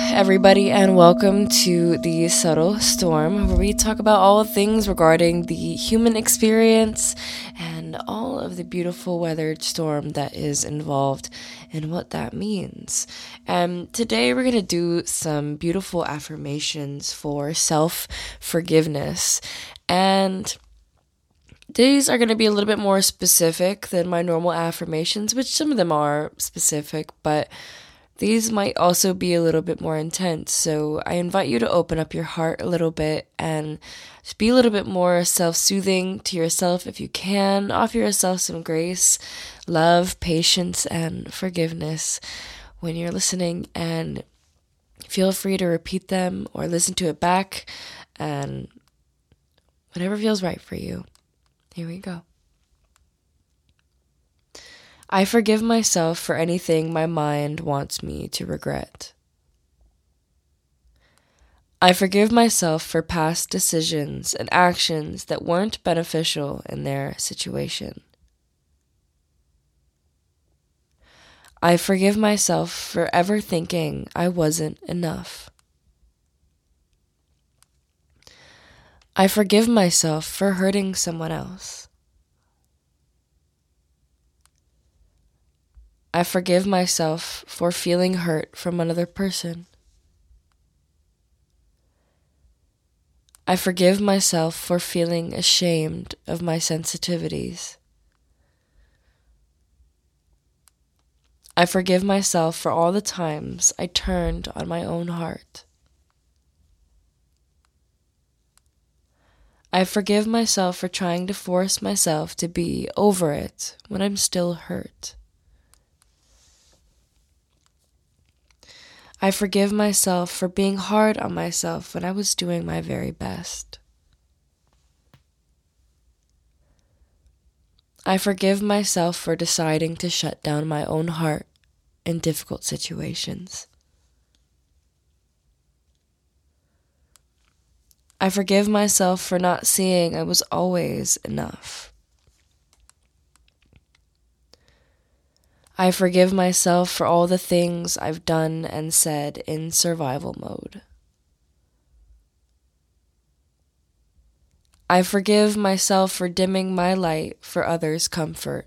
everybody, and welcome to the Subtle Storm, where we talk about all things regarding the human experience and all of the beautiful weathered storm that is involved and what that means. And today, we're going to do some beautiful affirmations for self forgiveness. And these are going to be a little bit more specific than my normal affirmations, which some of them are specific, but these might also be a little bit more intense, so I invite you to open up your heart a little bit and be a little bit more self soothing to yourself if you can. Offer yourself some grace, love, patience, and forgiveness when you're listening, and feel free to repeat them or listen to it back and whatever feels right for you. Here we go. I forgive myself for anything my mind wants me to regret. I forgive myself for past decisions and actions that weren't beneficial in their situation. I forgive myself for ever thinking I wasn't enough. I forgive myself for hurting someone else. I forgive myself for feeling hurt from another person. I forgive myself for feeling ashamed of my sensitivities. I forgive myself for all the times I turned on my own heart. I forgive myself for trying to force myself to be over it when I'm still hurt. I forgive myself for being hard on myself when I was doing my very best. I forgive myself for deciding to shut down my own heart in difficult situations. I forgive myself for not seeing I was always enough. I forgive myself for all the things I've done and said in survival mode. I forgive myself for dimming my light for others' comfort.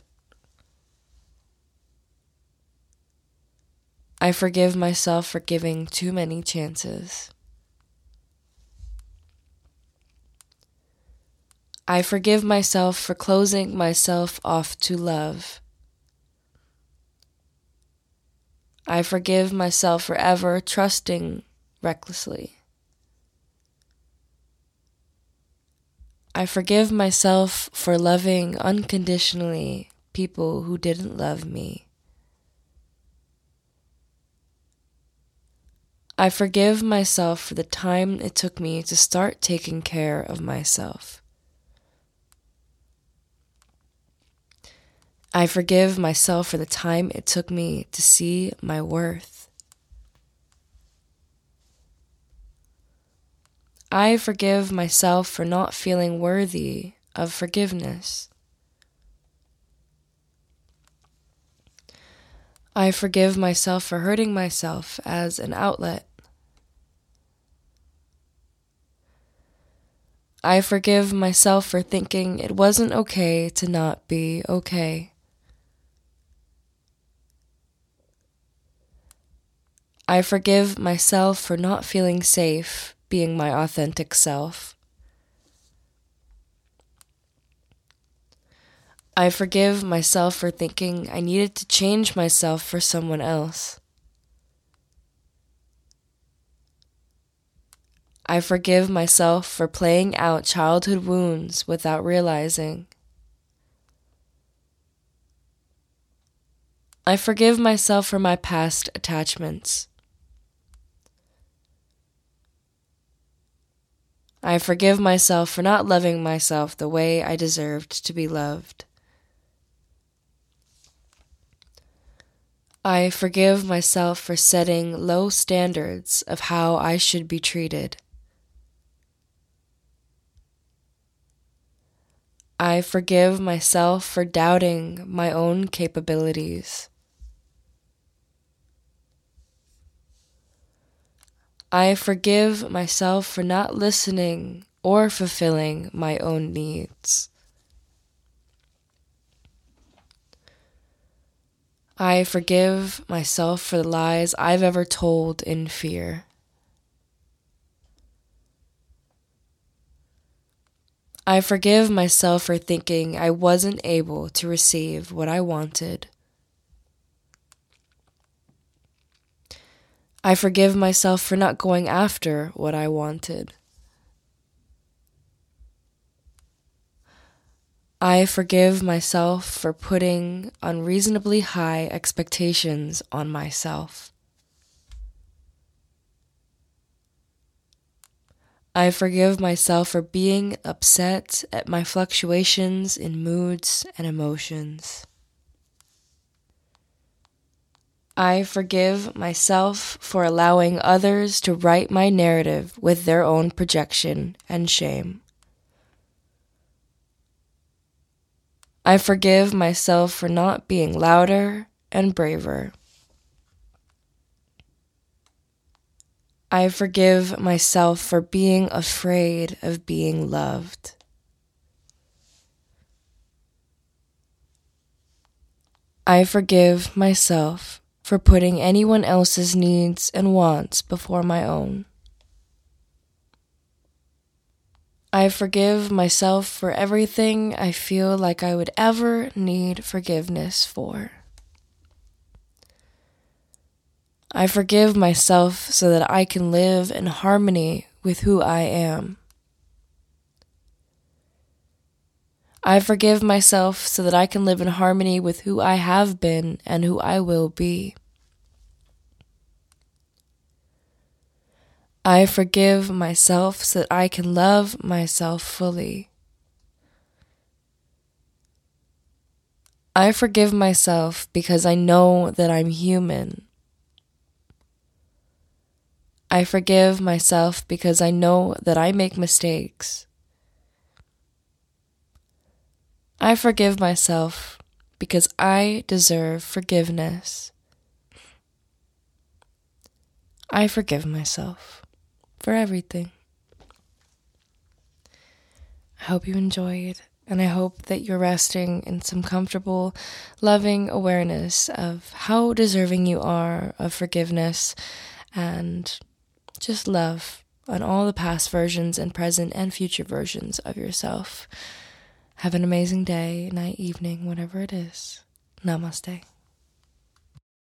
I forgive myself for giving too many chances. I forgive myself for closing myself off to love I forgive myself for ever trusting recklessly. I forgive myself for loving unconditionally people who didn't love me. I forgive myself for the time it took me to start taking care of myself. I forgive myself for the time it took me to see my worth. I forgive myself for not feeling worthy of forgiveness. I forgive myself for hurting myself as an outlet. I forgive myself for thinking it wasn't okay to not be okay. I forgive myself for not feeling safe being my authentic self. I forgive myself for thinking I needed to change myself for someone else. I forgive myself for playing out childhood wounds without realizing. I forgive myself for my past attachments. I forgive myself for not loving myself the way I deserved to be loved. I forgive myself for setting low standards of how I should be treated. I forgive myself for doubting my own capabilities. I forgive myself for not listening or fulfilling my own needs. I forgive myself for the lies I've ever told in fear. I forgive myself for thinking I wasn't able to receive what I wanted. I forgive myself for not going after what I wanted. I forgive myself for putting unreasonably high expectations on myself. I forgive myself for being upset at my fluctuations in moods and emotions. I forgive myself for allowing others to write my narrative with their own projection and shame. I forgive myself for not being louder and braver. I forgive myself for being afraid of being loved. I forgive myself for putting anyone else's needs and wants before my own. I forgive myself for everything I feel like I would ever need forgiveness for. I forgive myself so that I can live in harmony with who I am. I forgive myself so that I can live in harmony with who I have been and who I will be. I forgive myself so that I can love myself fully. I forgive myself because I know that I'm human. I forgive myself because I know that I make mistakes. I forgive myself because I deserve forgiveness. I forgive myself for everything. I hope you enjoyed, and I hope that you're resting in some comfortable, loving awareness of how deserving you are of forgiveness and just love on all the past versions and present and future versions of yourself. Have an amazing day, night, evening, whatever it is. Namaste.